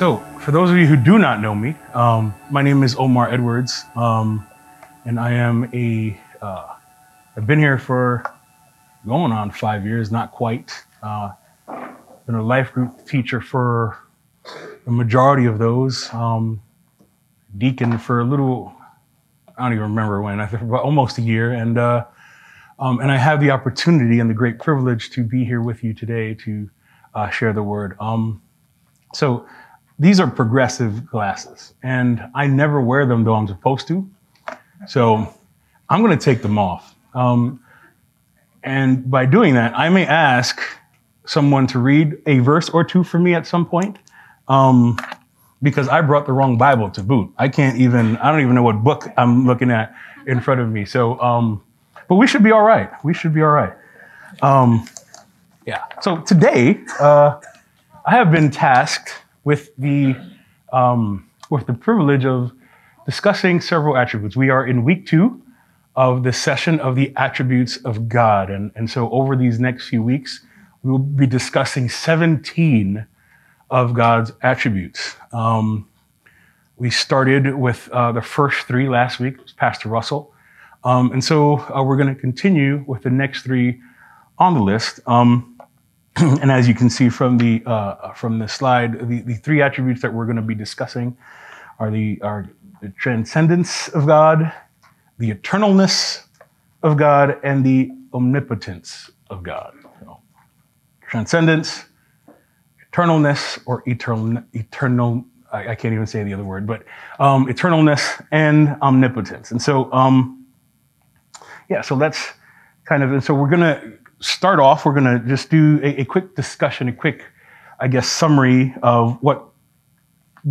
So, for those of you who do not know me, um, my name is Omar Edwards, um, and I am a. Uh, I've been here for going on five years, not quite. Uh, been a life group teacher for the majority of those. Um, deacon for a little, I don't even remember when. I think about almost a year, and uh, um, and I have the opportunity and the great privilege to be here with you today to uh, share the word. Um, so these are progressive glasses, and I never wear them though I'm supposed to. So I'm going to take them off. Um, and by doing that, I may ask someone to read a verse or two for me at some point, um, because I brought the wrong Bible to boot. I can't even, I don't even know what book I'm looking at in front of me. So, um, but we should be all right. We should be all right. Um, yeah. So today, uh, I have been tasked with the um, with the privilege of discussing several attributes. We are in week two of the session of the attributes of God, and and so over these next few weeks, we will be discussing 17 of God's attributes. Um, we started with uh, the first three last week, Pastor Russell. Um, and so uh, we're going to continue with the next three on the list. Um, and as you can see from the uh, from the slide, the, the three attributes that we're going to be discussing are the are the transcendence of God, the eternalness of God, and the omnipotence of God. So, transcendence, eternalness, or eternal eternal. I, I, can't even say the other word, but um, eternalness and omnipotence. And so, um, yeah, so that's kind of. And so we're to start off, we're going to just do a, a, quick discussion, a quick, I guess, summary of what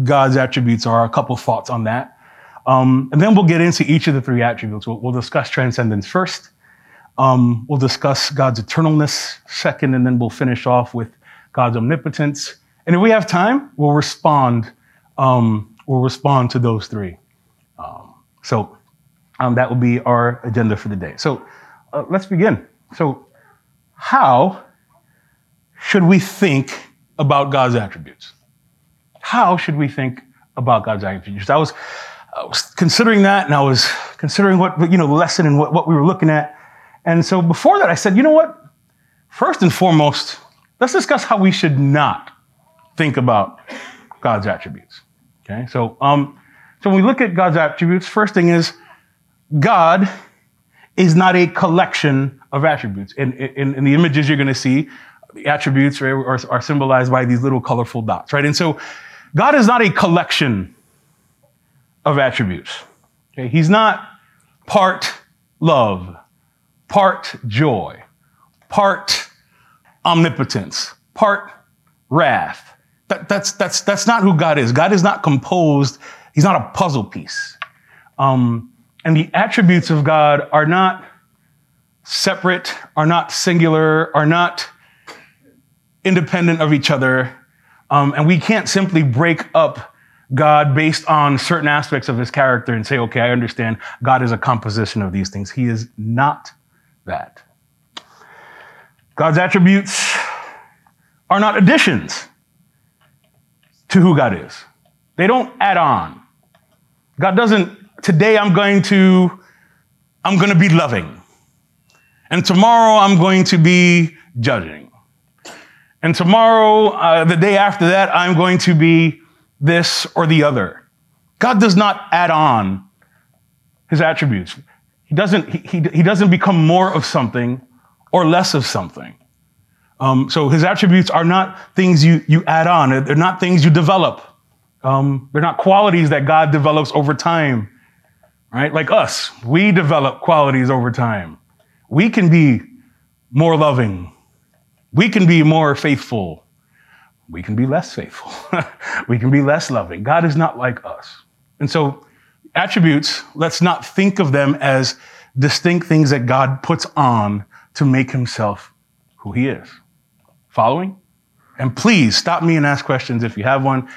God's attributes are, a couple thoughts on that. Um, and then we'll get into each of the three attributes. We'll, we'll discuss transcendence first. Um, we'll discuss God's eternalness second, and then we'll finish off with God's omnipotence. And if we have time, we'll respond. Um, we'll respond to those three. Um, so um, that will be our agenda for the day. So uh, let's begin. So how should we think about God's attributes? How should we think about God's attributes? I was, I was considering that and I was considering what, you know, the lesson and what, what we were looking at. And so before that, I said, you know what? First and foremost, let's discuss how we should not think about God's attributes. Okay, so um, so when we look at God's attributes, first thing is God is not a collection of attributes. In, in the images you're going to see, the attributes are, are, are, symbolized by these little colorful dots, right? And so God is not a collection of attributes. Okay? He's not part love, part joy, part omnipotence, part wrath. That, that's, that's, that's not who God is. God is not composed, He's not a puzzle piece. Um, and the attributes of God are not separate, are not singular, are not independent of each other. Um, and we can't simply break up God based on certain aspects of his character and say, okay, I understand God is a composition of these things. He is not that. God's attributes are not additions to who God is. They don't add on. God doesn't today I'm going to, I'm going to be loving. And tomorrow I'm going to be judging. And tomorrow, uh, the day after that, I'm going to be this or the other. God does not add on his attributes. He doesn't, he, he, he doesn't become more of something or less of something. Um, so his attributes are not things you, you add on. They're not things you develop. Um, they're not qualities that God develops over time right? Like us, we develop qualities over time. We can be more loving. We can be more faithful. We can be less faithful. we can be less loving. God is not like us. And so, attributes, let's not think of them as distinct things that God puts on to make himself who he is. Following? And please stop me and ask questions if you have one.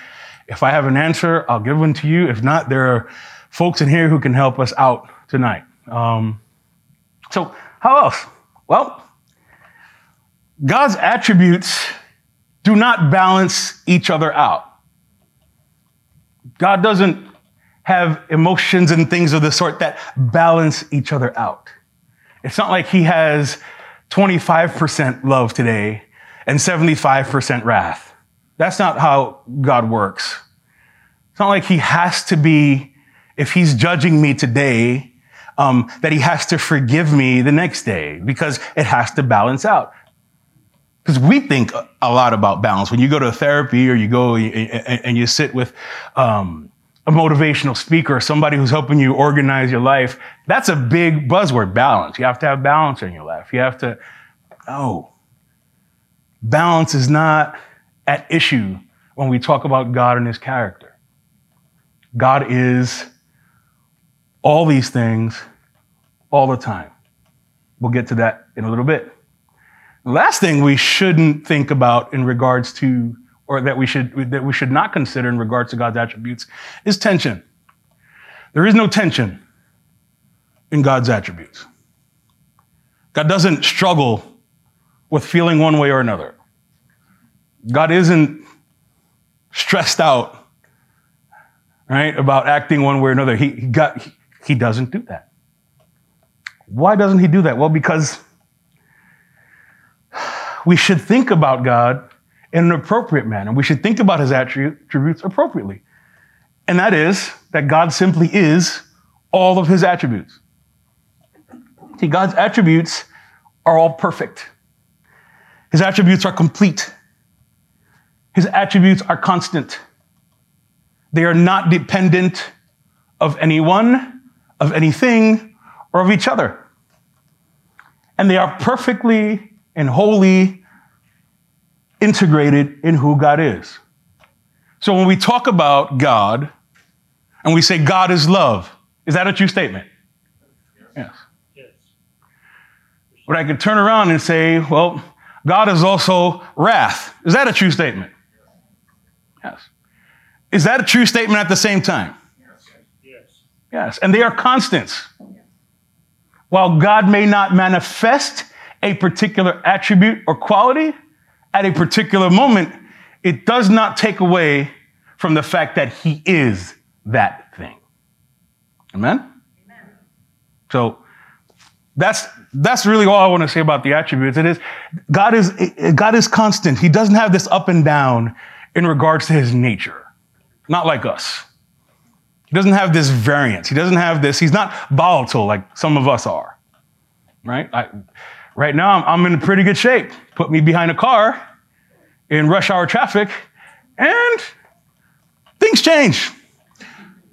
If I have an answer, I'll give one to you. If not, there are folks in here who can help us out tonight. Um, so, how else? Well, God's attributes do not balance each other out. God doesn't have emotions and things of the sort that balance each other out. It's not like he has 25% love today and 75% wrath. That's not how God works. It's not like he has to be, if he's judging me today, um, that he has to forgive me the next day because it has to balance out. Because we think a lot about balance. When you go to therapy or you go and you sit with um, a motivational speaker, or somebody who's helping you organize your life, that's a big buzzword balance. You have to have balance in your life. You have to, oh, balance is not at issue when we talk about God and his character. God is all these things all the time. We'll get to that in a little bit. Last thing we shouldn't think about in regards to, or that we should, that we should not consider in regards to God's attributes is tension. There is no tension in God's attributes. God doesn't struggle with feeling one way or another. God isn't stressed out, right, about acting one way or another. He, he got, he, he doesn't do that. Why doesn't he do that? Well, because we should think about God in an appropriate manner. We should think about his attributes appropriately. And that is that God simply is all of his attributes. See, God's attributes are all perfect. His attributes are complete. His attributes are constant. They are not dependent of anyone, of anything, or of each other. And they are perfectly and wholly integrated in who God is. So when we talk about God and we say God is love, is that a true statement? Yes. yes. But I could turn around and say, well, God is also wrath. Is that a true statement? Yes. Is that a true statement at the same time? Yes. Yes. And they are constants. While God may not manifest a particular attribute or quality at a particular moment, it does not take away from the fact that He is that thing. Amen? Amen. So that's that's really all I want to say about the attributes. It is God is God is constant. He doesn't have this up and down in regards to his nature. Not like us. He doesn't have this variance. He doesn't have this. He's not volatile like some of us are. Right? I, right now, I'm, I'm in pretty good shape. Put me behind a car in rush hour traffic, and things change.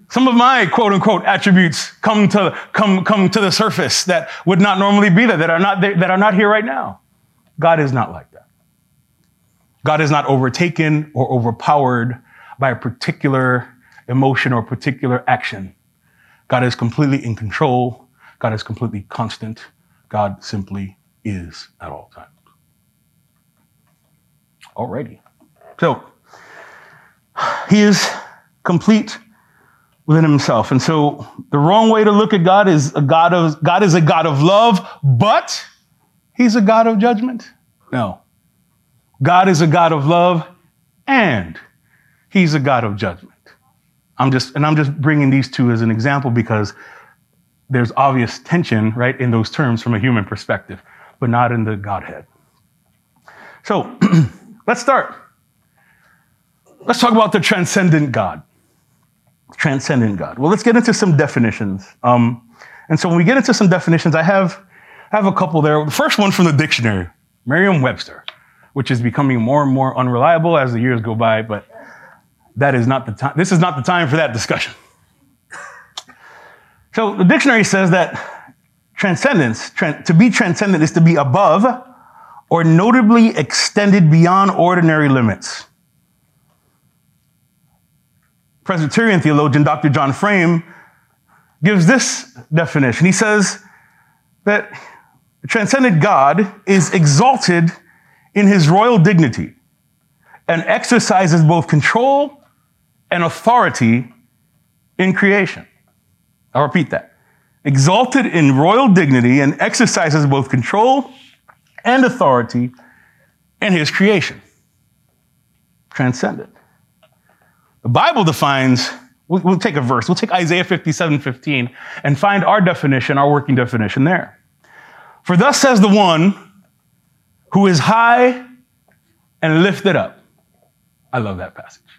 Some of my quote unquote attributes come to, come, come to the surface that would not normally be there, that are not, that are not here right now. God is not like that. God is not overtaken or overpowered by a particular emotion or particular action. God is completely in control. God is completely constant. God simply is at all times. Alrighty. So, he is complete within himself. And so the wrong way to look at God is a God of God is a God of love, but he's a God of judgment. No. God is a God of love and he's a God of judgment. I'm just and I'm just bringing these two as an example because there's obvious tension, right, in those terms from a human perspective, but not in the Godhead. So, let's start. Let's talk about the transcendent God. Transcendent God. Well, let's get into some definitions. Um, and so when we get into some definitions, I have, I have a couple there. The first one from the dictionary, Merriam-Webster, which is becoming more and more unreliable as the years go by, but that is not the time. This is not the time for that discussion. So the dictionary says that transcendence, to be transcendent is to be above or notably extended beyond ordinary limits. Presbyterian theologian Dr. John Frame gives this definition. He says that the transcendent God is exalted in his royal dignity and exercises both control and authority in creation. I'll repeat that. Exalted in royal dignity and exercises both control and authority in his creation. Transcendent. The Bible defines, we'll, we'll take a verse, we'll take Isaiah 57 15 and find our definition, our working definition there. For thus says the one who is high and lifted up. I love that passage.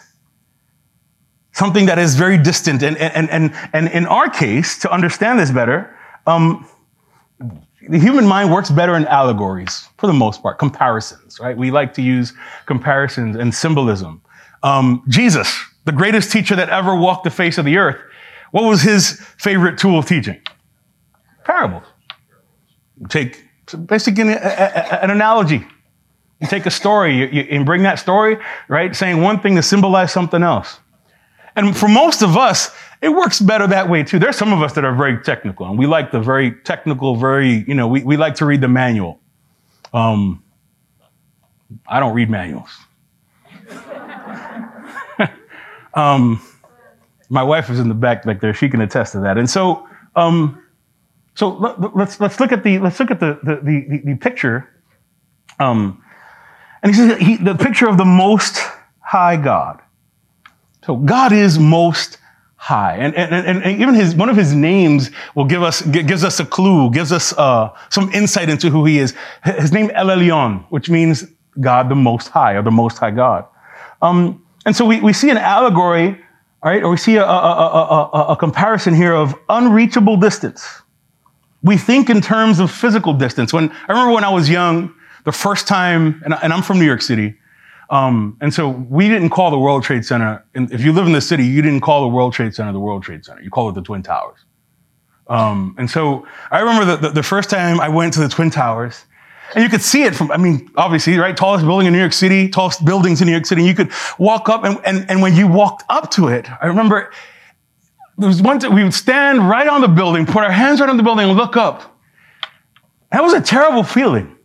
something that is very distant. And, and, and, and in our case, to understand this better, um, the human mind works better in allegories for the most part, comparisons, right? We like to use comparisons and symbolism. Um, Jesus, the greatest teacher that ever walked the face of the earth, what was his favorite tool of teaching? Parables. Take basically an analogy. You take a story and bring that story, right? Saying one thing to symbolize something else. And for most of us, it works better that way too. There's some of us that are very technical and we like the very technical, very, you know, we, we like to read the manual. Um, I don't read manuals. um, my wife is in the back back there. She can attest to that. And so, um, so let, let's, let's look at the let's look at the the the, the picture. Um, and he says he, the picture of the Most High God. So God is Most High, and, and, and, and even his one of his names will give us gives us a clue, gives us uh, some insight into who he is. His name El Elyon, which means God the Most High, or the Most High God. Um, and so we, we see an allegory, right, or we see a, a, a, a comparison here of unreachable distance. We think in terms of physical distance. When I remember when I was young, the first time, and, and I'm from New York City, um, and so we didn't call the World Trade Center. And if you live in the city, you didn't call the World Trade Center the World Trade Center. You call it the Twin Towers. Um, and so I remember the, the, the, first time I went to the Twin Towers, and you could see it from, I mean, obviously, right? Tallest building in New York City, tallest buildings in New York City. You could walk up, and, and, and when you walked up to it, I remember there was one time we would stand right on the building, put our hands right on the building, and look up. That was a terrible feeling.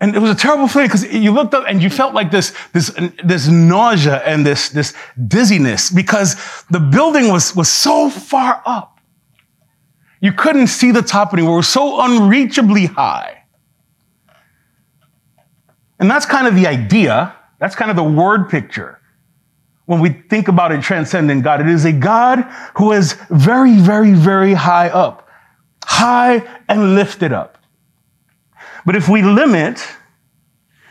And it was a terrible feeling because you looked up and you felt like this, this, this nausea and this, this dizziness because the building was, was so far up. You couldn't see the top anymore. It was so unreachably high. And that's kind of the idea. That's kind of the word picture. When we think about a transcendent God, it is a God who is very, very, very high up, high and lifted up. But if we limit,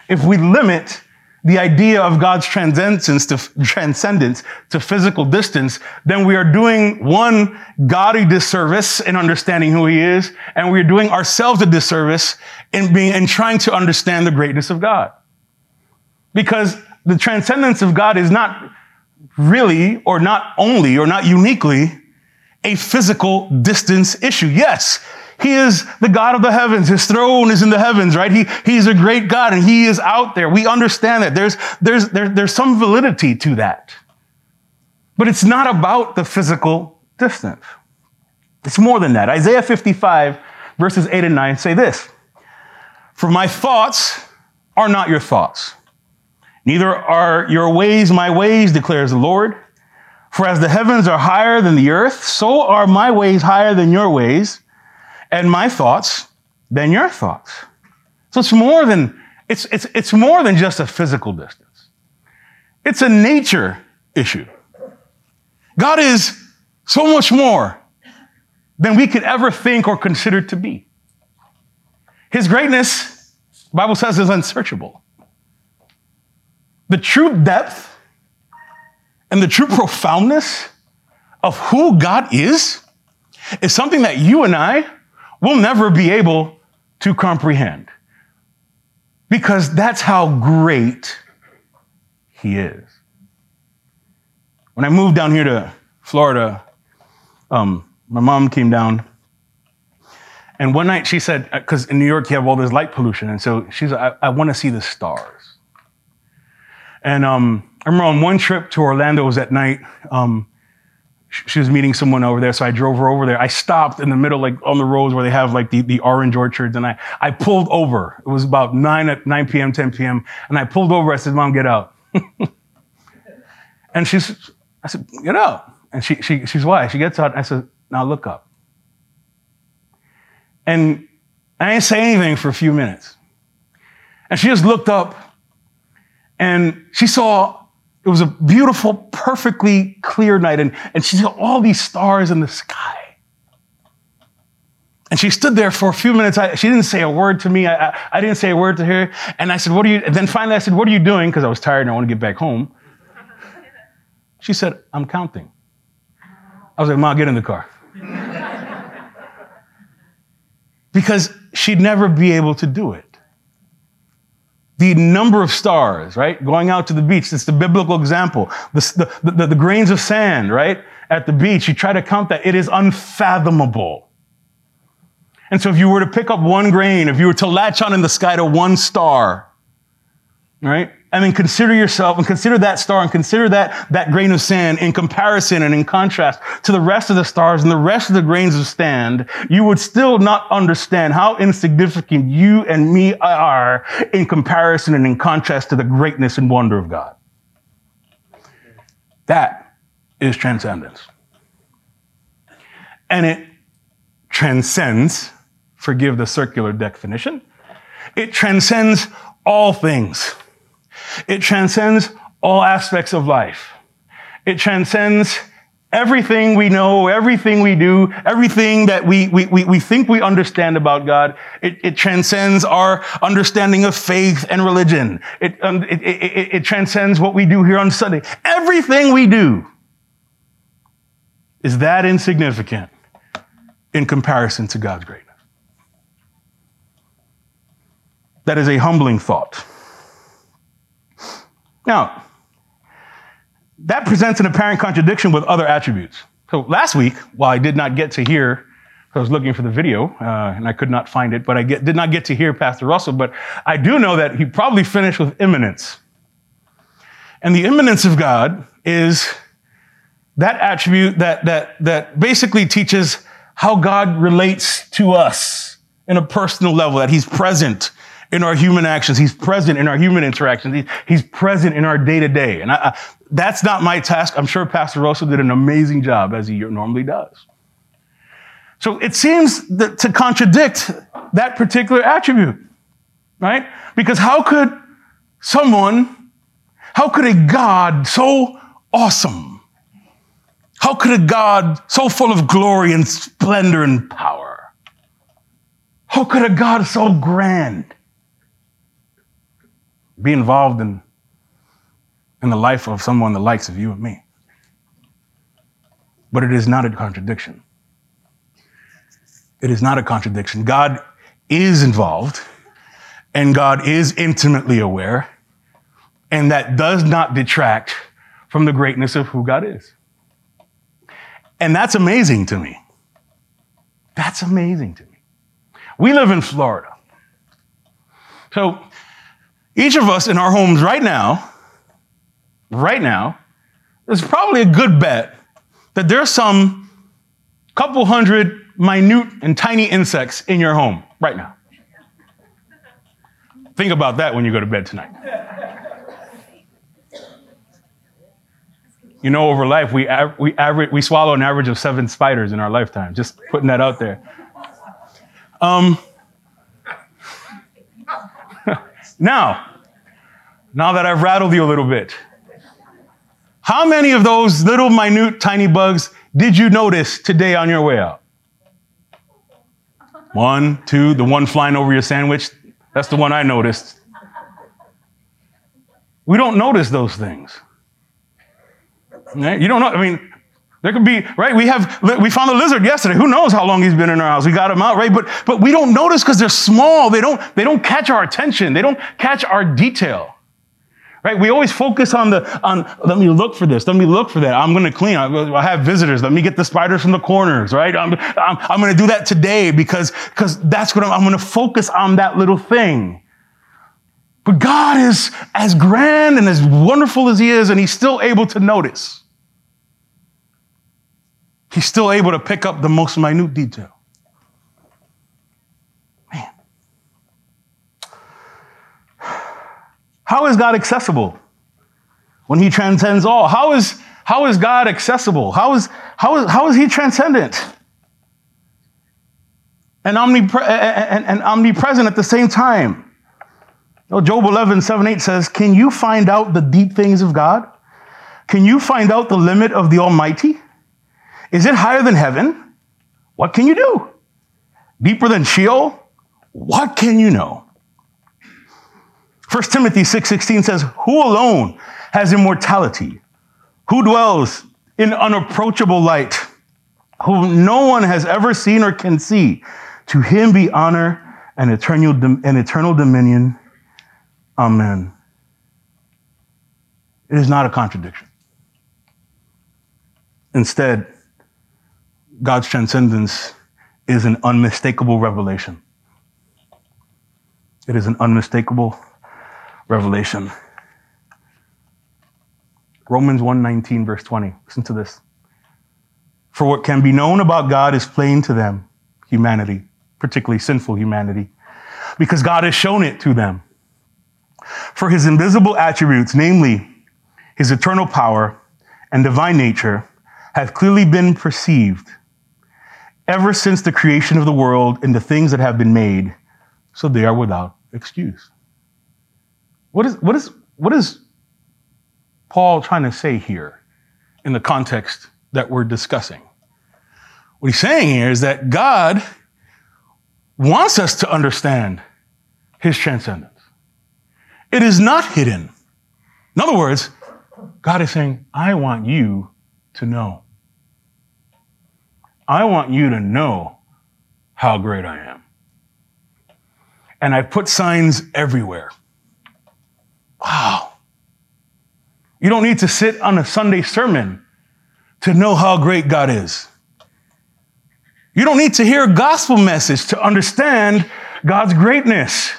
if we limit the idea of God's transcendence to, transcendence to physical distance, then we are doing one godly disservice in understanding who he is, and we are doing ourselves a disservice in being, in trying to understand the greatness of God. Because the transcendence of God is not really, or not only, or not uniquely a physical distance issue. Yes, he is the God of the heavens. His throne is in the heavens, right? He, he's a great God and he is out there. We understand that. There's, there's, there, there's some validity to that. But it's not about the physical distance. It's more than that. Isaiah 55 verses 8 and 9 say this. For my thoughts are not your thoughts. Neither are your ways my ways, declares the Lord. For as the heavens are higher than the earth, so are my ways higher than your ways and my thoughts than your thoughts. So it's more than, it's, it's, it's more than just a physical distance. It's a nature issue. God is so much more than we could ever think or consider to be. His greatness, the Bible says, is unsearchable. The true depth and the true profoundness of who God is is something that you and I we'll never be able to comprehend because that's how great he is. When I moved down here to Florida, um, my mom came down. And one night she said, because uh, in New York you have all this light pollution. And so she's said, I, I want to see the stars. And um, I remember on one trip to Orlando, was at night. Um, she was meeting someone over there, so I drove her over there. I stopped in the middle, like on the roads where they have like the, the orange orchards, and I, I pulled over. It was about 9 at 9 p.m., 10 p.m., and I pulled over. I said, Mom, get out. and she's, I said, get out. And she, she, she's why? She gets out. I said, now look up. And I didn't say anything for a few minutes. And she just looked up and she saw it was a beautiful, perfectly clear night, and, and she saw all these stars in the sky. And she stood there for a few minutes. I, she didn't say a word to me. I, I, I, didn't say a word to her. And I said, What are you? And then finally I said, What are you doing? Because I was tired and I want to get back home. She said, I'm counting. I was like, Mom, get in the car. because she'd never be able to do it the number of stars, right? Going out to the beach. It's the biblical example. The, the, the, the, grains of sand, right? At the beach, you try to count that. It is unfathomable. And so if you were to pick up one grain, if you were to latch on in the sky to one star, right? And then consider yourself and consider that star and consider that, that grain of sand in comparison and in contrast to the rest of the stars and the rest of the grains of sand, you would still not understand how insignificant you and me are in comparison and in contrast to the greatness and wonder of God. That is transcendence. And it transcends, forgive the circular definition, it transcends all things. It transcends all aspects of life. It transcends everything we know, everything we do, everything that we, we, we, we think we understand about God. It, it transcends our understanding of faith and religion. It, um, it, it, it transcends what we do here on Sunday. Everything we do is that insignificant in comparison to God's greatness. That is a humbling thought. Now, that presents an apparent contradiction with other attributes. So last week, while I did not get to hear, I was looking for the video uh, and I could not find it, but I get, did not get to hear Pastor Russell, but I do know that he probably finished with immanence. And the immanence of God is that attribute that, that, that basically teaches how God relates to us in a personal level, that he's present, in our human actions. He's present in our human interactions. He's, present in our day to day. And I, I, that's not my task. I'm sure Pastor Russell did an amazing job as he normally does. So it seems that to contradict that particular attribute, right? Because how could someone, how could a God so awesome, how could a God so full of glory and splendor and power, how could a God so grand be involved in, in the life of someone the likes of you and me. But it is not a contradiction. It is not a contradiction. God is involved and God is intimately aware, and that does not detract from the greatness of who God is. And that's amazing to me. That's amazing to me. We live in Florida. So each of us in our homes right now, right now, there's probably a good bet that there's some couple hundred minute and tiny insects in your home right now. Think about that when you go to bed tonight. You know, over life, we, av- we, average, we swallow an average of seven spiders in our lifetime. Just putting that out there. Um, Now, now that I've rattled you a little bit, how many of those little minute tiny bugs did you notice today on your way out? One, two, the one flying over your sandwich. That's the one I noticed. We don't notice those things. You don't know. I mean, there could be, right? We have, we found a lizard yesterday. Who knows how long he's been in our house? We got him out, right? But, but we don't notice because they're small. They don't, they don't catch our attention. They don't catch our detail. Right? We always focus on the, on, let me look for this. Let me look for that. I'm going to clean. I, have visitors. Let me get the spiders from the corners, right? I'm, I'm, I'm going to do that today because, because that's what I'm, I'm going to focus on that little thing. But God is as grand and as wonderful as he is, and he's still able to notice He's still able to pick up the most minute detail. Man. How is God accessible when he transcends all? How is, how is God accessible? How is, how is, how is he transcendent? And, omnipre- and, and omnipresent at the same time. You Job 11, 7, 8 says, Can you find out the deep things of God? Can you find out the limit of the Almighty? Is it higher than heaven? What can you do? Deeper than Sheol? What can you know? 1 Timothy 6:16 says, "Who alone has immortality? Who dwells in unapproachable light, whom no one has ever seen or can see? To him be honor and eternal, and eternal dominion. Amen." It is not a contradiction. Instead, God's transcendence is an unmistakable revelation. It is an unmistakable revelation. Romans 1:19 verse 20. Listen to this. For what can be known about God is plain to them, humanity, particularly sinful humanity, because God has shown it to them. For his invisible attributes, namely his eternal power and divine nature, have clearly been perceived ever since the creation of the world and the things that have been made, so they are without excuse. What is, what is, what is Paul trying to say here in the context that we're discussing? What he's saying here is that God wants us to understand his transcendence. It is not hidden. In other words, God is saying, I want you to know. I want you to know how great I am. And I've put signs everywhere. Wow. You don't need to sit on a Sunday sermon to know how great God is. You don't need to hear a gospel message to understand God's greatness.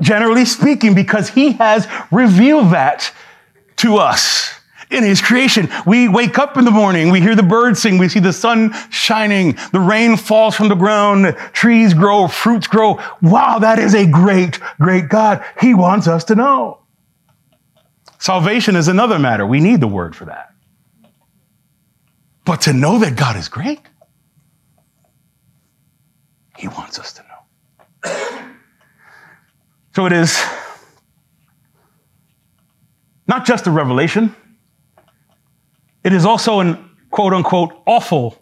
Generally speaking, because He has revealed that to us in his creation. We wake up in the morning, we hear the birds sing, we see the sun shining, the rain falls from the ground, trees grow, fruits grow. Wow, that is a great, great God. He wants us to know. Salvation is another matter. We need the word for that. But to know that God is great, he wants us to know. So it is not just a revelation, it is also an quote unquote awful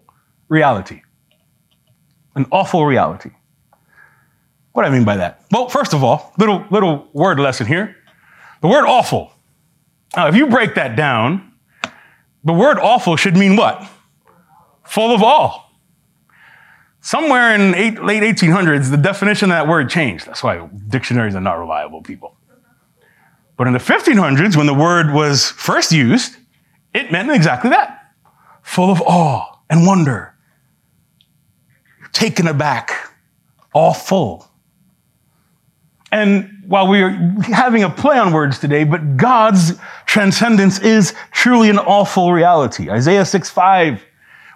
reality. An awful reality. What do I mean by that? Well, first of all, little, little word lesson here. The word awful. Now, if you break that down, the word awful should mean what? Full of awe. Somewhere in eight, late 1800s, the definition of that word changed. That's why dictionaries are not reliable, people. But in the 1500s, when the word was first used, it meant exactly that full of awe and wonder, taken aback, all full. And while we are having a play on words today, but God's transcendence is truly an awful reality. Isaiah 6 5,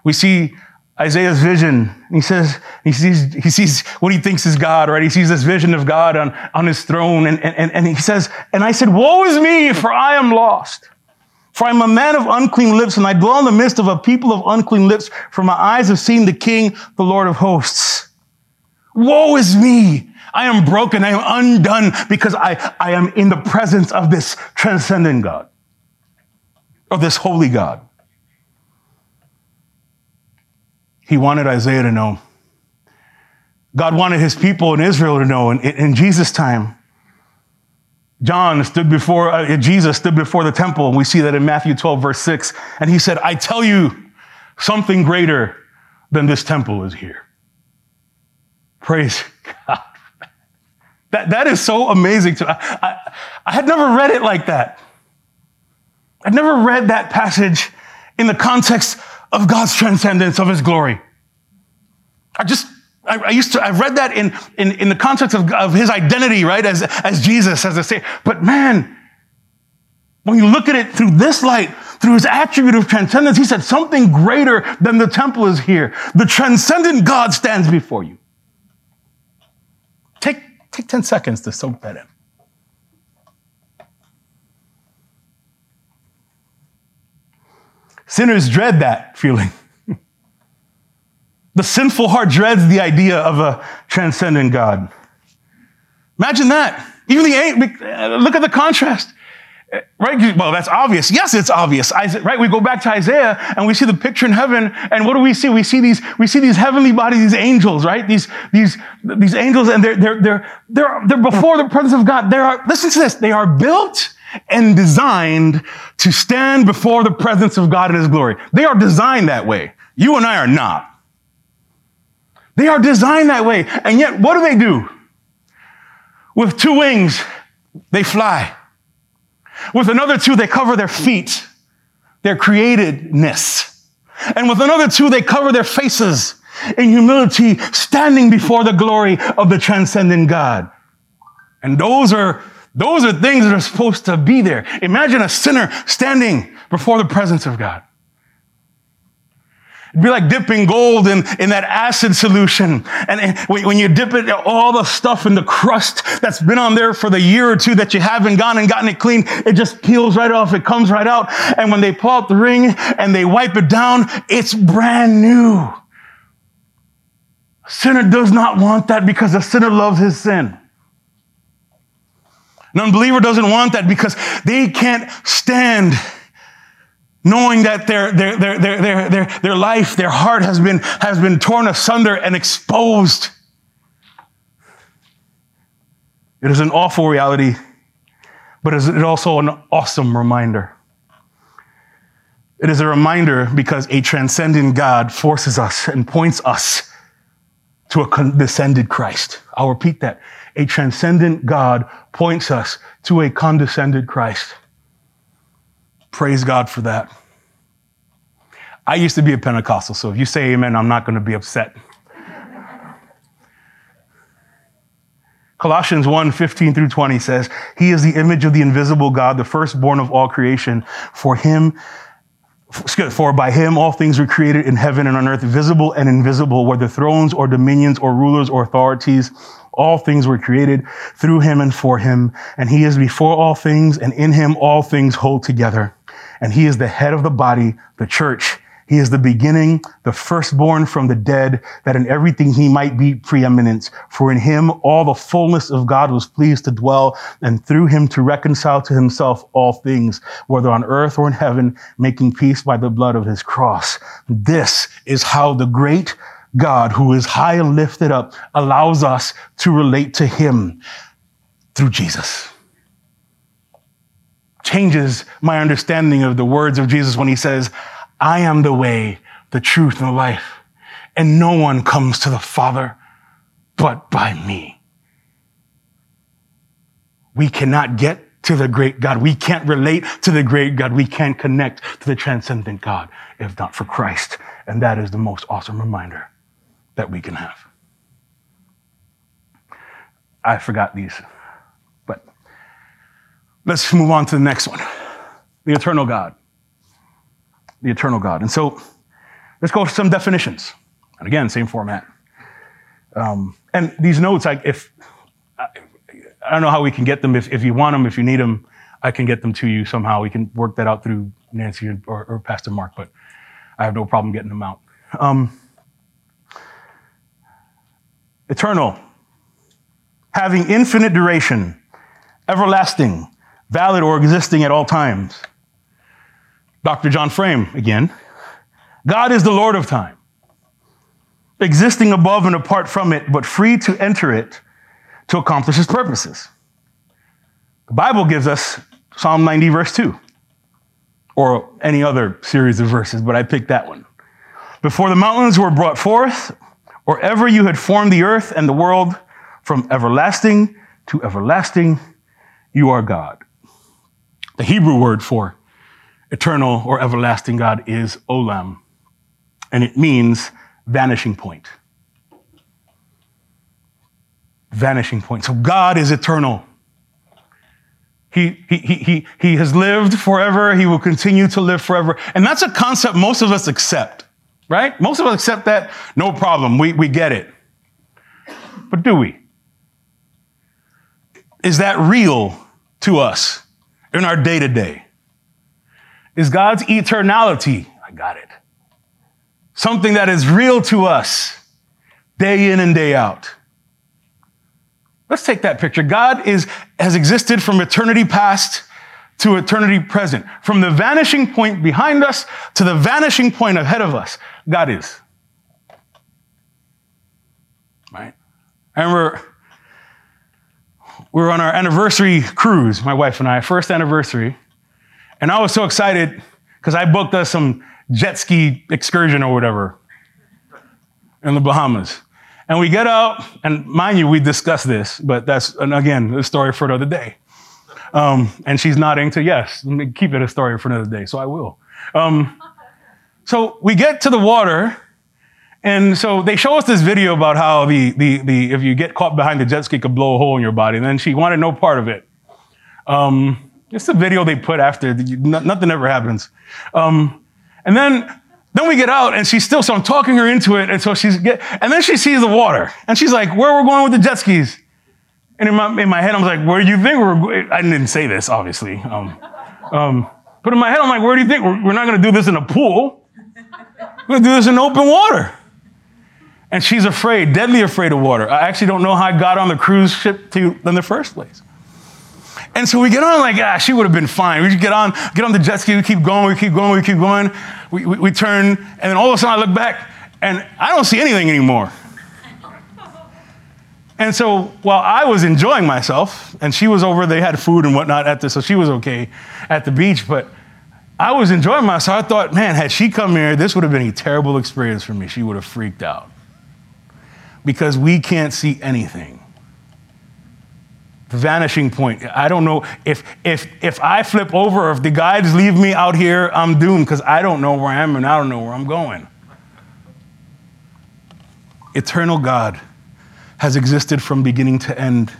we see Isaiah's vision. He says, he sees, he sees what he thinks is God, right? He sees this vision of God on, on his throne. And, and, and he says, and I said, woe is me, for I am lost. For I am a man of unclean lips, and I dwell in the midst of a people of unclean lips, for my eyes have seen the King, the Lord of hosts. Woe is me! I am broken, I am undone, because I, I am in the presence of this transcendent God, of this holy God. He wanted Isaiah to know. God wanted his people in Israel to know in, in Jesus' time John stood before, uh, Jesus stood before the temple, and we see that in Matthew 12, verse 6. And he said, I tell you, something greater than this temple is here. Praise God. That, that is so amazing to I, I, I had never read it like that. I'd never read that passage in the context of God's transcendence, of his glory. I just I, I, used to, I've read that in, in, in the context of, of his identity, right? As, as Jesus, as I say. But man, when you look at it through this light, through his attribute of transcendence, he said, something greater than the temple is here. The transcendent God stands before you. Take, take 10 seconds to soak that in. Sinners dread that feeling. The sinful heart dreads the idea of a transcendent God. Imagine that. Even the uh, look at the contrast. Uh, right? Well, that's obvious. Yes, it's obvious. Right? We go back to Isaiah and we see the picture in heaven. And what do we see? We see these, we see these heavenly bodies, these angels, right? These, these, these angels and they're, they're, they're, they're, they're before the presence of God. They are, listen to this. They are built and designed to stand before the presence of God in his glory. They are designed that way. You and I are not. They are designed that way. And yet, what do they do? With two wings, they fly. With another two, they cover their feet, their createdness. And with another two, they cover their faces in humility, standing before the glory of the transcendent God. And those are, those are things that are supposed to be there. Imagine a sinner standing before the presence of God. It'd be like dipping gold in, in that acid solution. And, when you dip it, all the stuff in the crust that's been on there for the year or two that you haven't gone and gotten it clean, it just peels right off. It comes right out. And when they pull out the ring and they wipe it down, it's brand new. A sinner does not want that because a sinner loves his sin. An unbeliever doesn't want that because they can't stand knowing that their, their, their, their, their, their, their life, their heart has been, has been torn asunder and exposed. It is an awful reality, but it is also an awesome reminder. It is a reminder because a transcendent God forces us and points us to a condescended Christ. I'll repeat that. A transcendent God points us to a condescended Christ. Praise God for that. I used to be a Pentecostal, so if you say amen, I'm not going to be upset. Colossians 1 15 through 20 says, He is the image of the invisible God, the firstborn of all creation. For him, for by him all things were created in heaven and on earth, visible and invisible, whether thrones or dominions or rulers or authorities. All things were created through him and for him. And he is before all things, and in him all things hold together and he is the head of the body, the church. He is the beginning, the firstborn from the dead, that in everything he might be preeminent. For in him all the fullness of God was pleased to dwell, and through him to reconcile to himself all things, whether on earth or in heaven, making peace by the blood of his cross. This is how the great God, who is high and lifted up, allows us to relate to him through Jesus changes my understanding of the words of Jesus when he says, I am the way, the truth, and the life. And no one comes to the Father but by me. We cannot get to the great God. We can't relate to the great God. We can't connect to the transcendent God if not for Christ. And that is the most awesome reminder that we can have. I forgot these. Let's move on to the next one the eternal God. The eternal God. And so let's go to some definitions. And again, same format. Um, and these notes, I, if I, don't know how we can get them. If, if you want them, if you need them, I can get them to you somehow. We can work that out through Nancy or, or Pastor Mark, but I have no problem getting them out. Um, eternal, having infinite duration, everlasting, valid or existing at all times. Dr. John Frame again. God is the Lord of time, existing above and apart from it, but free to enter it to accomplish his purposes. The Bible gives us Psalm 90, verse 2, or any other series of verses, but I picked that one. Before the mountains were brought forth, or ever you had formed the earth and the world, from everlasting to everlasting, you are God. The Hebrew word for eternal or everlasting God is olam, and it means vanishing point. Vanishing point. So God is eternal. He, he, he, he, he has lived forever. He will continue to live forever. And that's a concept most of us accept, right? Most of us accept that. No problem. We, we get it. But do we? Is that real to us in our day to day? Is God's eternality, I got it, something that is real to us day in and day out? Let's take that picture. God is, has existed from eternity past to eternity present. From the vanishing point behind us to the vanishing point ahead of us, God is. Right? I remember we were on our anniversary cruise, my wife and I, first anniversary. And I was so excited because I booked us some jet ski excursion or whatever in the Bahamas. And we get out, and mind you, we discussed this, but that's, again, a story for another day. Um, and she's nodding to yes, let me keep it a story for another day, so I will. Um, so we get to the water, and so they show us this video about how the, the, the, if you get caught behind the jet ski, could blow a hole in your body. And then she wanted no part of it. Um, it's a video they put after, nothing ever happens. Um, and then then we get out and she's still, so I'm talking her into it. And so she's get, and then she sees the water and she's like, where we're we going with the jet skis? And in my, in my head, I'm like, where do you think we're going? I didn't say this, obviously. Um, um, but in my head, I'm like, where do you think? We're, we're not going to do this in a pool. We're going to do this in open water. And she's afraid, deadly afraid of water. I actually don't know how I got on the cruise ship to, in the first place. And so we get on like, ah, she would have been fine. We just get on, get on the jet ski, we keep going, we keep going, we keep going. We, we, we turn, and then all of a sudden I look back, and I don't see anything anymore. And so while I was enjoying myself, and she was over, they had food and whatnot at the, so she was okay at the beach, but I was enjoying myself. I thought, man, had she come here, this would have been a terrible experience for me. She would have freaked out. Because we can't see anything The vanishing point. I don't know if if if I flip over if the guides leave me out here, I'm doomed because I don't know where I am and I don't know where I'm going. Eternal God has existed from beginning to end.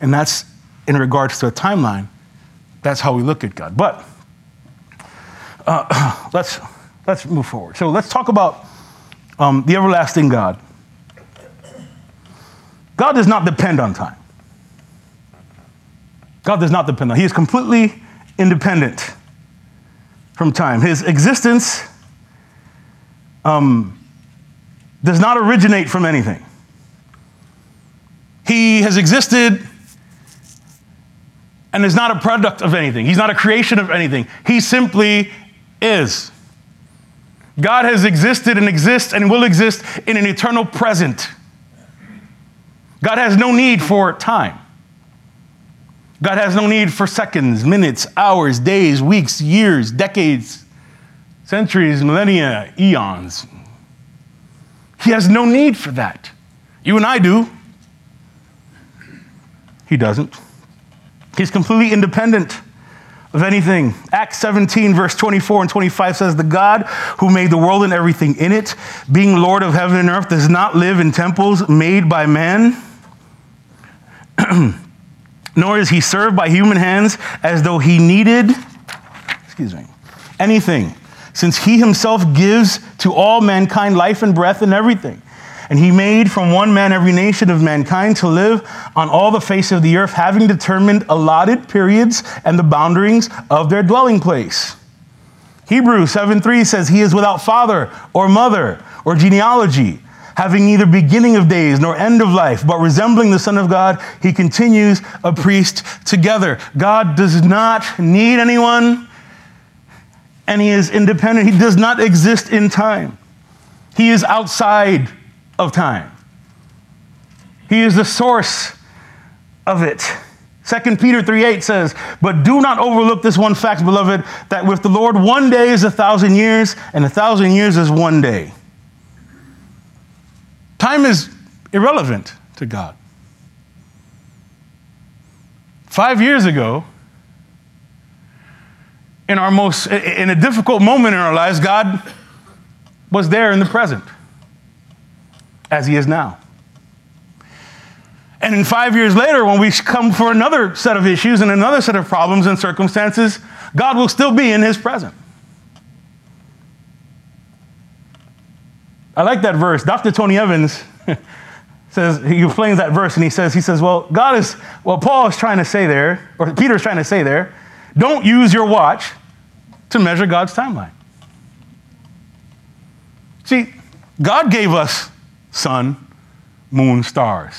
And that's in regards to a timeline. That's how we look at God. But uh, let's let's move forward. So let's talk about um, the everlasting God. God does not depend on time. God does not depend on. He is completely independent from time. His existence um, does not originate from anything. He has existed and is not a product of anything. He's not a creation of anything. He simply is. God has existed and exists and will exist in an eternal present. God has no need for time. God has no need for seconds, minutes, hours, days, weeks, years, decades, centuries, millennia, eons. He has no need for that. You and I do. He doesn't. He's completely independent of anything. Acts 17, verse 24 and 25 says, The God who made the world and everything in it, being Lord of heaven and earth, does not live in temples made by man. nor is he served by human hands as though he needed, excuse me, anything, since he himself gives to all mankind life and breath and everything. And he made from one man every nation of mankind to live on all the face of the earth, having determined allotted periods and the boundaries of their dwelling place. Hebrews 7 3 says, He is without father or mother or genealogy having neither beginning of days nor end of life, but resembling the Son of God, he continues a priest together. God does not need anyone, and he is independent. He does not exist in time, he is outside of time. He is the source of it. 2 Peter 3 8 says, But do not overlook this one fact, beloved, that with the Lord one day is a thousand years, and a thousand years is one day. Time is irrelevant to God. Five years ago, in our most in a difficult moment in our lives, God was there in the present, as He is now. And in five years later, when we come for another set of issues and another set of problems and circumstances, God will still be in his presence. I like that verse. Dr. Tony Evans says, he explains that verse and he says, he says, well, God is, well, Paul is trying to say there, or Peter is trying to say there, don't use your watch to measure God's timeline. See, God gave us sun, moon, stars,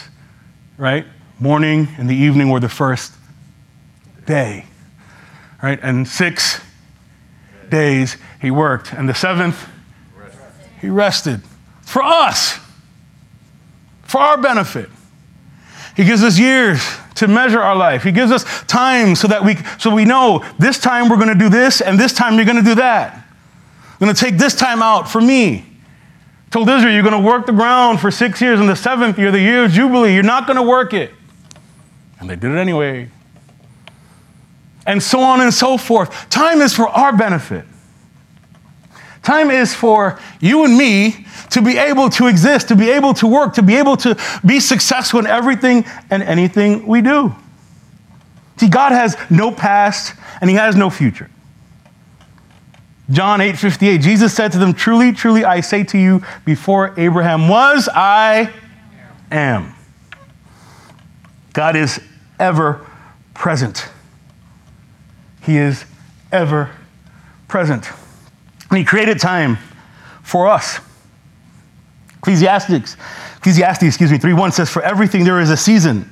right? Morning and the evening were the first day, right? And six days he worked, and the seventh he rested for us, for our benefit. He gives us years to measure our life. He gives us time so that we so we know this time we're going to do this and this time you're going to do that. I'm going to take this time out for me. Told Israel, you're going to work the ground for six years. and the seventh year, the year of Jubilee, you're not going to work it. And they did it anyway. And so on and so forth. Time is for our benefit. Time is for you and me to be able to exist, to be able to work, to be able to be successful in everything and anything we do. See, God has no past and He has no future. John 8 58, Jesus said to them, Truly, truly, I say to you, before Abraham was, I am. God is ever present. He is ever present. And he created time for us. Ecclesiastics, Ecclesiastes, excuse me, 3 1 says, For everything there is a season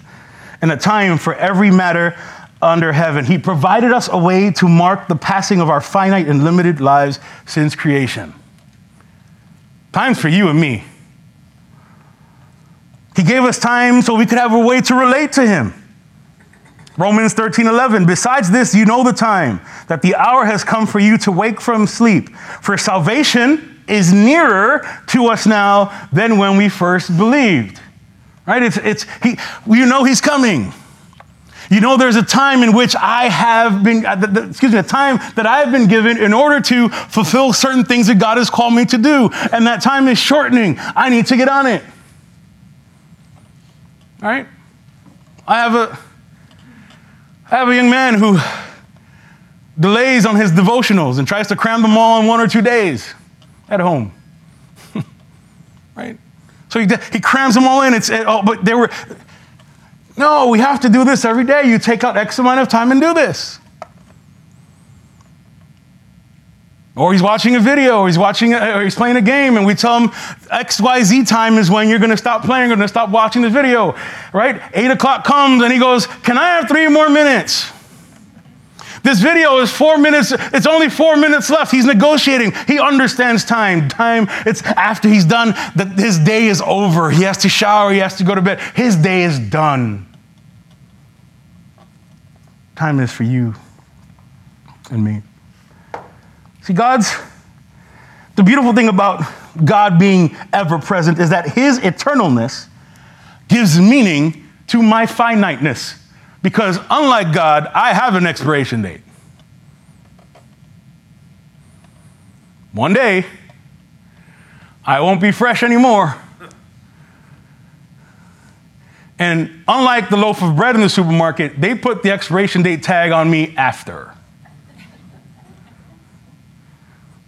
and a time for every matter under heaven. He provided us a way to mark the passing of our finite and limited lives since creation. Time's for you and me. He gave us time so we could have a way to relate to Him. Romans 13, 11. Besides this, you know the time, that the hour has come for you to wake from sleep. For salvation is nearer to us now than when we first believed. Right? It's, it's, he, you know he's coming. You know, there's a time in which I have been, uh, excuse me, a time that I've been given in order to fulfill certain things that God has called me to do. And that time is shortening. I need to get on it. All right? I have a, I have a young man who delays on his devotionals and tries to cram them all in one or two days at home. right? So he, he crams them all in. It's, oh, but they were, no, we have to do this every day. You take out X amount of time and do this. Or he's watching a video, or he's watching, or he's playing a game, and we tell him X, Y, Z time is when you're going to stop playing, you're going to stop watching the video, right? Eight o'clock comes, and he goes, "Can I have three more minutes?" This video is four minutes. It's only four minutes left. He's negotiating. He understands time. Time. It's after he's done that his day is over. He has to shower. He has to go to bed. His day is done. Time is for you and me. See, God's, the beautiful thing about God being ever present is that his eternalness gives meaning to my finiteness. Because unlike God, I have an expiration date. One day, I won't be fresh anymore. And unlike the loaf of bread in the supermarket, they put the expiration date tag on me after.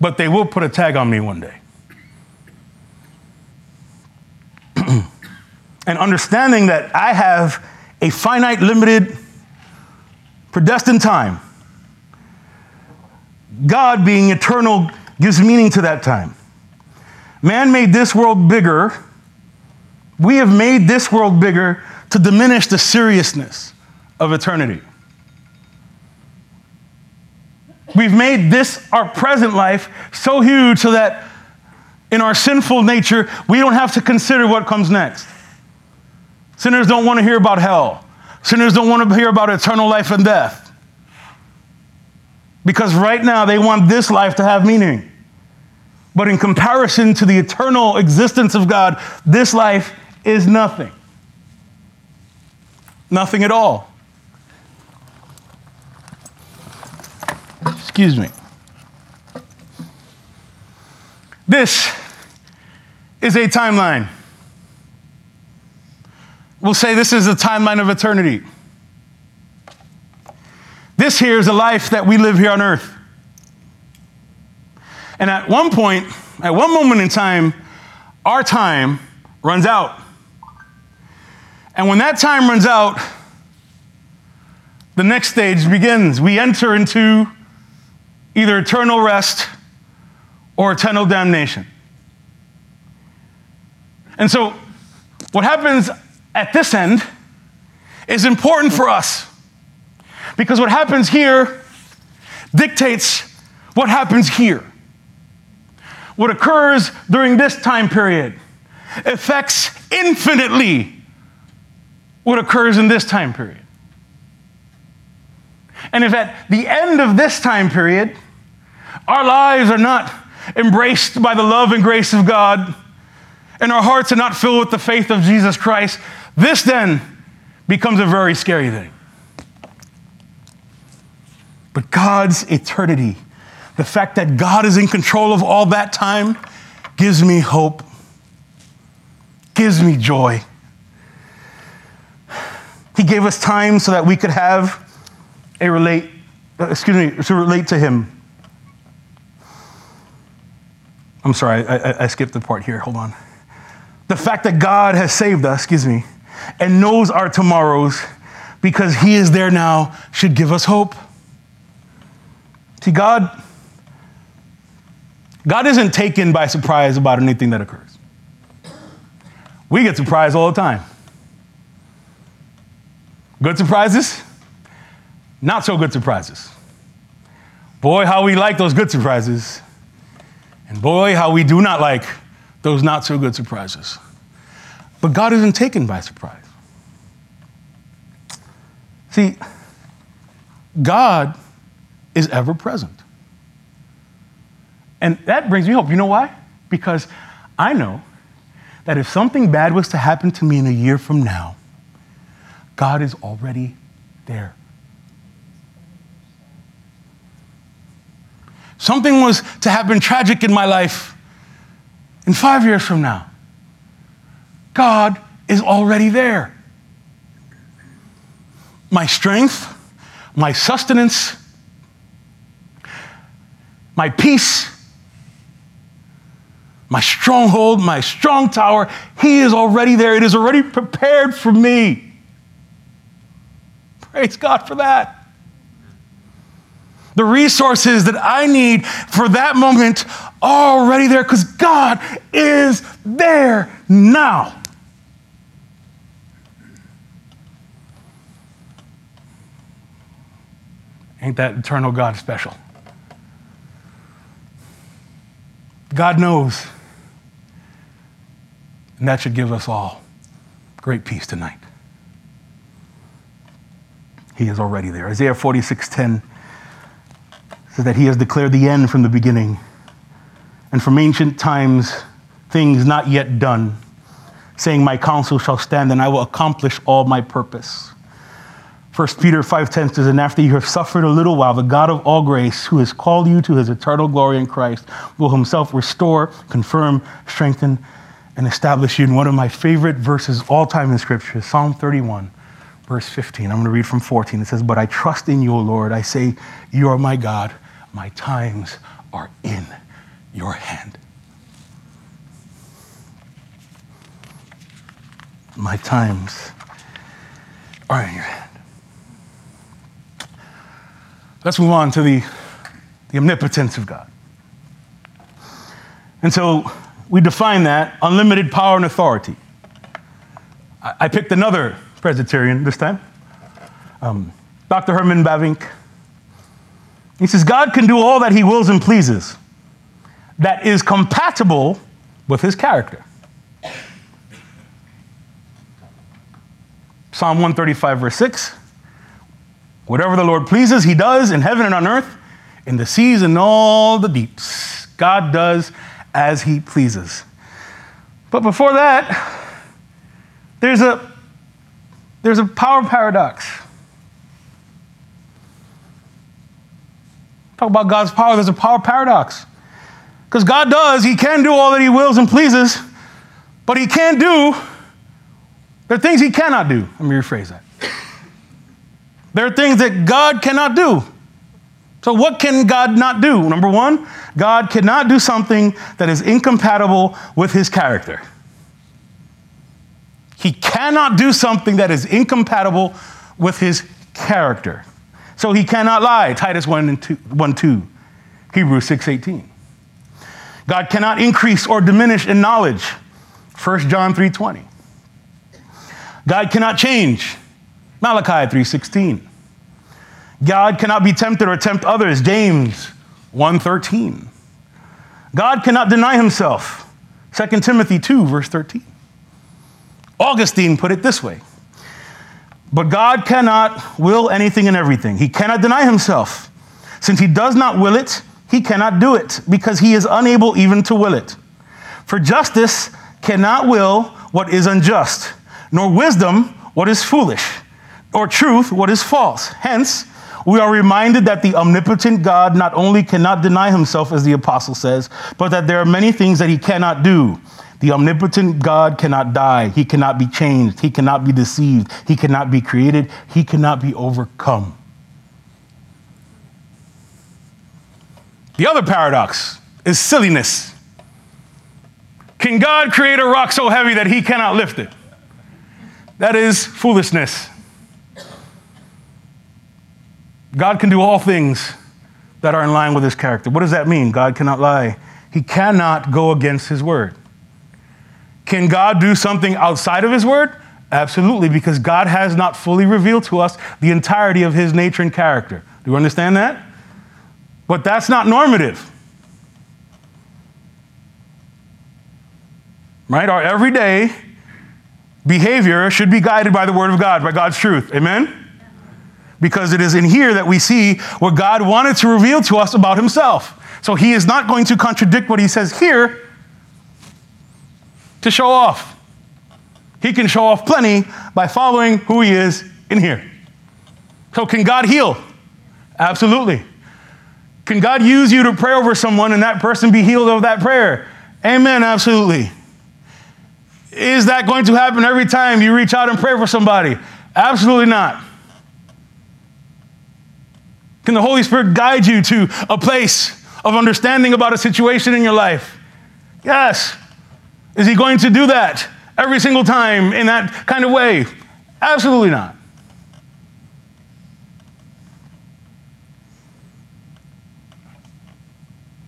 But they will put a tag on me one day. and understanding that I have a finite, limited, predestined time, God being eternal gives meaning to that time. Man made this world bigger we have made this world bigger to diminish the seriousness of eternity. We've made this, our present life, so huge so that in our sinful nature, we don't have to consider what comes next. Sinners don't want to hear about hell. Sinners don't want to hear about eternal life and death. Because right now, they want this life to have meaning. But in comparison to the eternal existence of God, this life is nothing. Nothing at all. Excuse me. This is a timeline. We'll say this is the timeline of eternity. This here is a life that we live here on earth. And at one point, at one moment in time, our time runs out. And when that time runs out, the next stage begins. We enter into either eternal rest or eternal damnation. And so, what happens at this end is important for us because what happens here dictates what happens here. What occurs during this time period affects infinitely what occurs in this time period. And if at the end of this time period, our lives are not embraced by the love and grace of God, and our hearts are not filled with the faith of Jesus Christ, this then becomes a very scary thing. But God's eternity, the fact that God is in control of all that time, gives me hope, gives me joy. He gave us time so that we could have a relate, uh, excuse me, to relate to Him. I'm sorry, I, I, skipped the part here. Hold on. The fact that God has saved us, excuse me, and knows our tomorrows because He is there now should give us hope. See, God, God isn't taken by surprise about anything that occurs. We get surprised all the time. Good surprises, not so good surprises. Boy, how we like those good surprises. And boy, how we do not like those not so good surprises. But God isn't taken by surprise. See, God is ever present. And that brings me hope. You know why? Because I know that if something bad was to happen to me in a year from now, God is already there. Something was to happen tragic in my life in five years from now. God is already there. My strength, my sustenance, my peace, my stronghold, my strong tower, He is already there. It is already prepared for me. Praise God for that. The resources that I need for that moment are already there because God is there now. Ain't that eternal God special? God knows. And that should give us all great peace tonight. He is already there. Isaiah 46:10 says that he has declared the end from the beginning, and from ancient times things not yet done, saying, My counsel shall stand, and I will accomplish all my purpose. 1 Peter 5:10 says, And after you have suffered a little while, the God of all grace, who has called you to his eternal glory in Christ, will himself restore, confirm, strengthen, and establish you in one of my favorite verses all time in Scripture, Psalm 31 verse 15. I'm going to read from 14. It says, But I trust in you, O Lord. I say, You are my God. My times are in your hand. My times are in your hand. Let's move on to the, the omnipotence of God. And so we define that unlimited power and authority. I, I picked another Presbyterian this time, um, Dr. Herman Bavinck. He says, God can do all that he wills and pleases that is compatible with his character. Psalm 135, verse 6 Whatever the Lord pleases, he does in heaven and on earth, in the seas and all the deeps. God does as he pleases. But before that, there's a there's a power paradox. Talk about God's power, there's a power paradox. Because God does, He can do all that He wills and pleases, but He can't do There are things he cannot do. Let me rephrase that. There are things that God cannot do. So, what can God not do? Number one, God cannot do something that is incompatible with his character. He cannot do something that is incompatible with his character. So he cannot lie. Titus 1 and 2, 1 2. Hebrews 6 18. God cannot increase or diminish in knowledge. 1 John 3 20. God cannot change. Malachi 3:16. God cannot be tempted or tempt others. James 1:13. God cannot deny himself. 2 Timothy 2 verse 13. Augustine put it this way. But God cannot will anything and everything. He cannot deny himself. Since he does not will it, he cannot do it because he is unable even to will it. For justice cannot will what is unjust, nor wisdom what is foolish, or truth what is false. Hence, we are reminded that the omnipotent God not only cannot deny himself, as the apostle says, but that there are many things that he cannot do. The omnipotent God cannot die. He cannot be changed. He cannot be deceived. He cannot be created. He cannot be overcome. The other paradox is silliness. Can God create a rock so heavy that he cannot lift it? That is foolishness. God can do all things that are in line with his character. What does that mean? God cannot lie. He cannot go against his word. Can God do something outside of his word? Absolutely, because God has not fully revealed to us the entirety of his nature and character. Do you understand that? But that's not normative. Right? Our everyday behavior should be guided by the Word of God, by God's truth. Amen? Because it is in here that we see what God wanted to reveal to us about Himself. So He is not going to contradict what He says here to show off. He can show off plenty by following who He is in here. So, can God heal? Absolutely. Can God use you to pray over someone and that person be healed of that prayer? Amen, absolutely. Is that going to happen every time you reach out and pray for somebody? Absolutely not. Can the Holy Spirit guide you to a place of understanding about a situation in your life? Yes. Is He going to do that every single time in that kind of way? Absolutely not.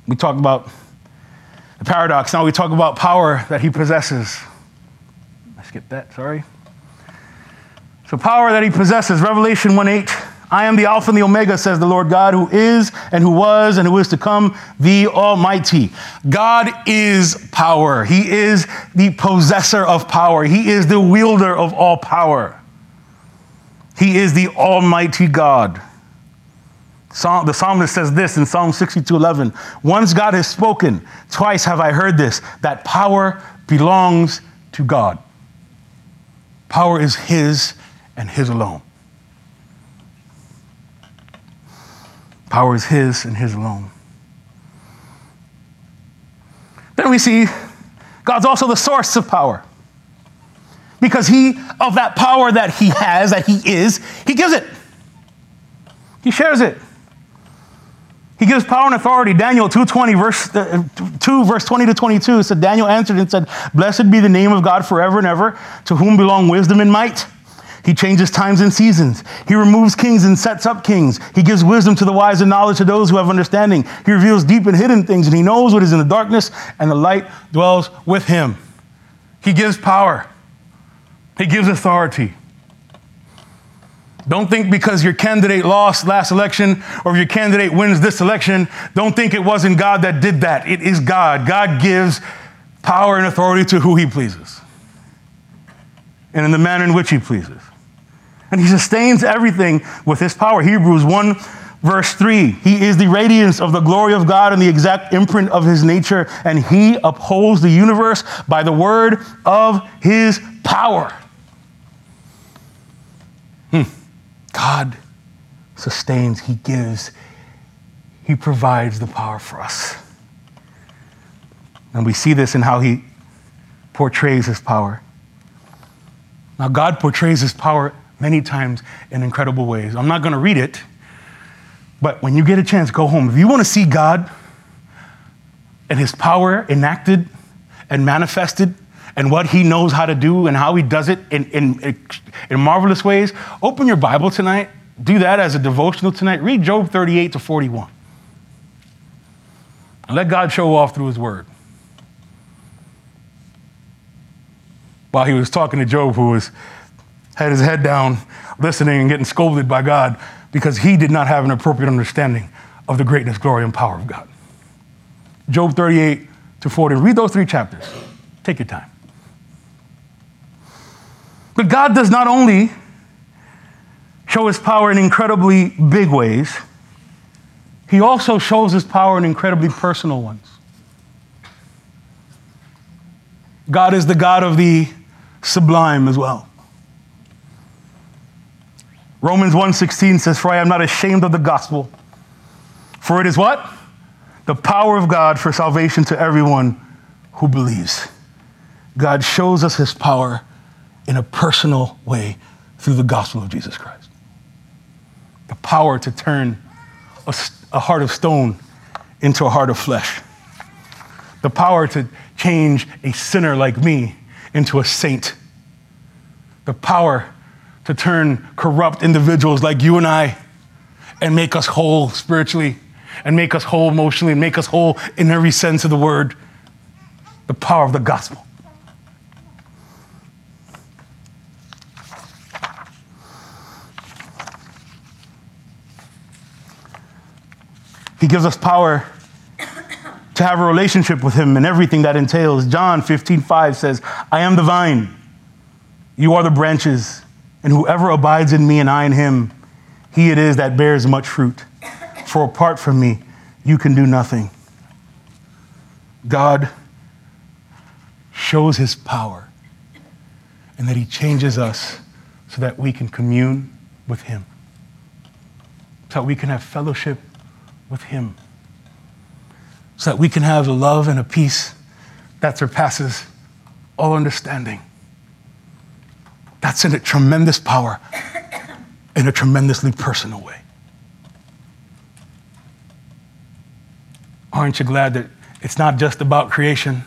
We talk about the paradox. Now we talk about power that he possesses. I skipped that, sorry. So, power that he possesses. Revelation 1 8. I am the Alpha and the Omega, says the Lord God, who is and who was and who is to come, the Almighty. God is power. He is the possessor of power. He is the wielder of all power. He is the Almighty God. The psalmist says this in Psalm 62 11. Once God has spoken, twice have I heard this, that power belongs to God. Power is His and His alone. Power is His and His alone. Then we see God's also the source of power. Because He, of that power that He has, that He is, He gives it, He shares it. He gives power and authority. Daniel 2:20 verse uh, 2 verse 20 to 22 said Daniel answered and said, "Blessed be the name of God forever and ever, to whom belong wisdom and might." He changes times and seasons. He removes kings and sets up kings. He gives wisdom to the wise and knowledge to those who have understanding. He reveals deep and hidden things, and he knows what is in the darkness, and the light dwells with him. He gives power. He gives authority. Don't think because your candidate lost last election or your candidate wins this election, don't think it wasn't God that did that. It is God. God gives power and authority to who he pleases and in the manner in which he pleases. And he sustains everything with his power. Hebrews 1 verse 3 He is the radiance of the glory of God and the exact imprint of his nature, and he upholds the universe by the word of his power. Hmm. God sustains, He gives, He provides the power for us. And we see this in how He portrays His power. Now, God portrays his power many times in incredible ways. I'm not going to read it, but when you get a chance, go home. If you want to see God and his power enacted and manifested and what he knows how to do and how he does it in, in, in marvelous ways, open your Bible tonight. Do that as a devotional tonight. Read Job 38 to 41. And let God show off through his word. While he was talking to Job, who was had his head down, listening and getting scolded by God because he did not have an appropriate understanding of the greatness, glory, and power of God. Job 38 to 40. Read those three chapters. Take your time. But God does not only show his power in incredibly big ways, he also shows his power in incredibly personal ones. God is the God of the sublime as well. Romans 1:16 says, "For I am not ashamed of the gospel, for it is what? The power of God for salvation to everyone who believes." God shows us his power in a personal way through the gospel of Jesus Christ. The power to turn a, a heart of stone into a heart of flesh. The power to change a sinner like me into a saint. The power to turn corrupt individuals like you and I and make us whole spiritually and make us whole emotionally and make us whole in every sense of the word. The power of the gospel. He gives us power to have a relationship with him and everything that entails. John 15, 5 says, I am the vine, you are the branches. And whoever abides in me and I in him, he it is that bears much fruit. For apart from me, you can do nothing. God shows his power and that he changes us so that we can commune with him, so that we can have fellowship with him, so that we can have a love and a peace that surpasses all understanding. That's in a tremendous power in a tremendously personal way. Aren't you glad that it's not just about creation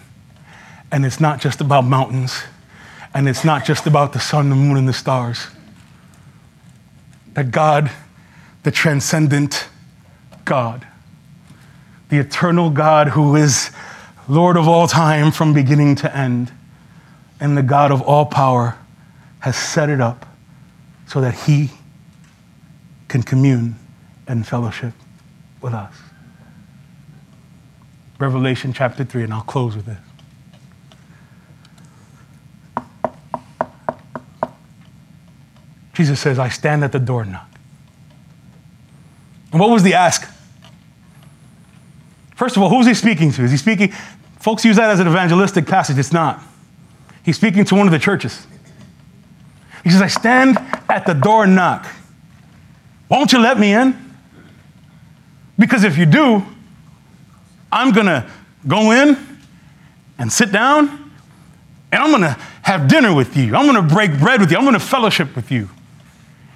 and it's not just about mountains and it's not just about the sun, the moon, and the stars? That God, the transcendent God, the eternal God who is Lord of all time from beginning to end, and the God of all power has set it up so that he can commune and fellowship with us. Revelation chapter 3, and I'll close with this. Jesus says, I stand at the door and knock. And what was the ask? First of all, who's he speaking to? Is he speaking? Folks use that as an evangelistic passage. It's not. He's speaking to one of the churches. He says, I stand at the door and knock. Won't you let me in? Because if you do, I'm going to go in and sit down and I'm going to have dinner with you. I'm going to break bread with you. I'm going to fellowship with you.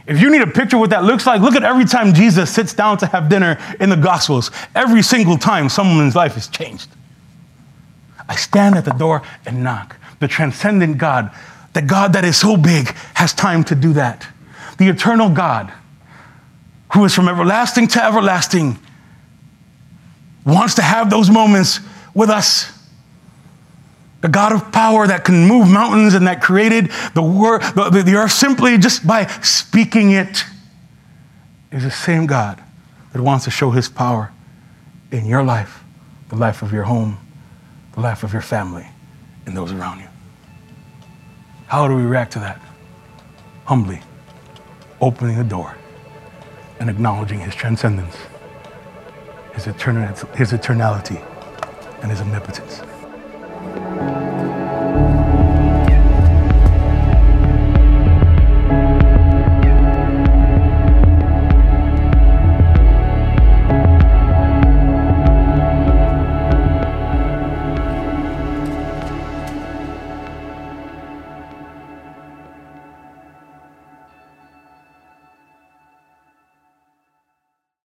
If you need a picture of what that looks like, look at every time Jesus sits down to have dinner in the Gospels. Every single time someone's life is changed. I stand at the door and knock. The transcendent God the God that is so big has time to do that. The eternal God, who is from everlasting to everlasting, wants to have those moments with us. The God of power that can move mountains and that created the, the, the, the earth simply just by speaking it is the same God that wants to show his power in your life, the life of your home, the life of your family, and those around you. How do we react to that? Humbly opening the door and acknowledging his transcendence, his, eternal, his eternality, and his omnipotence.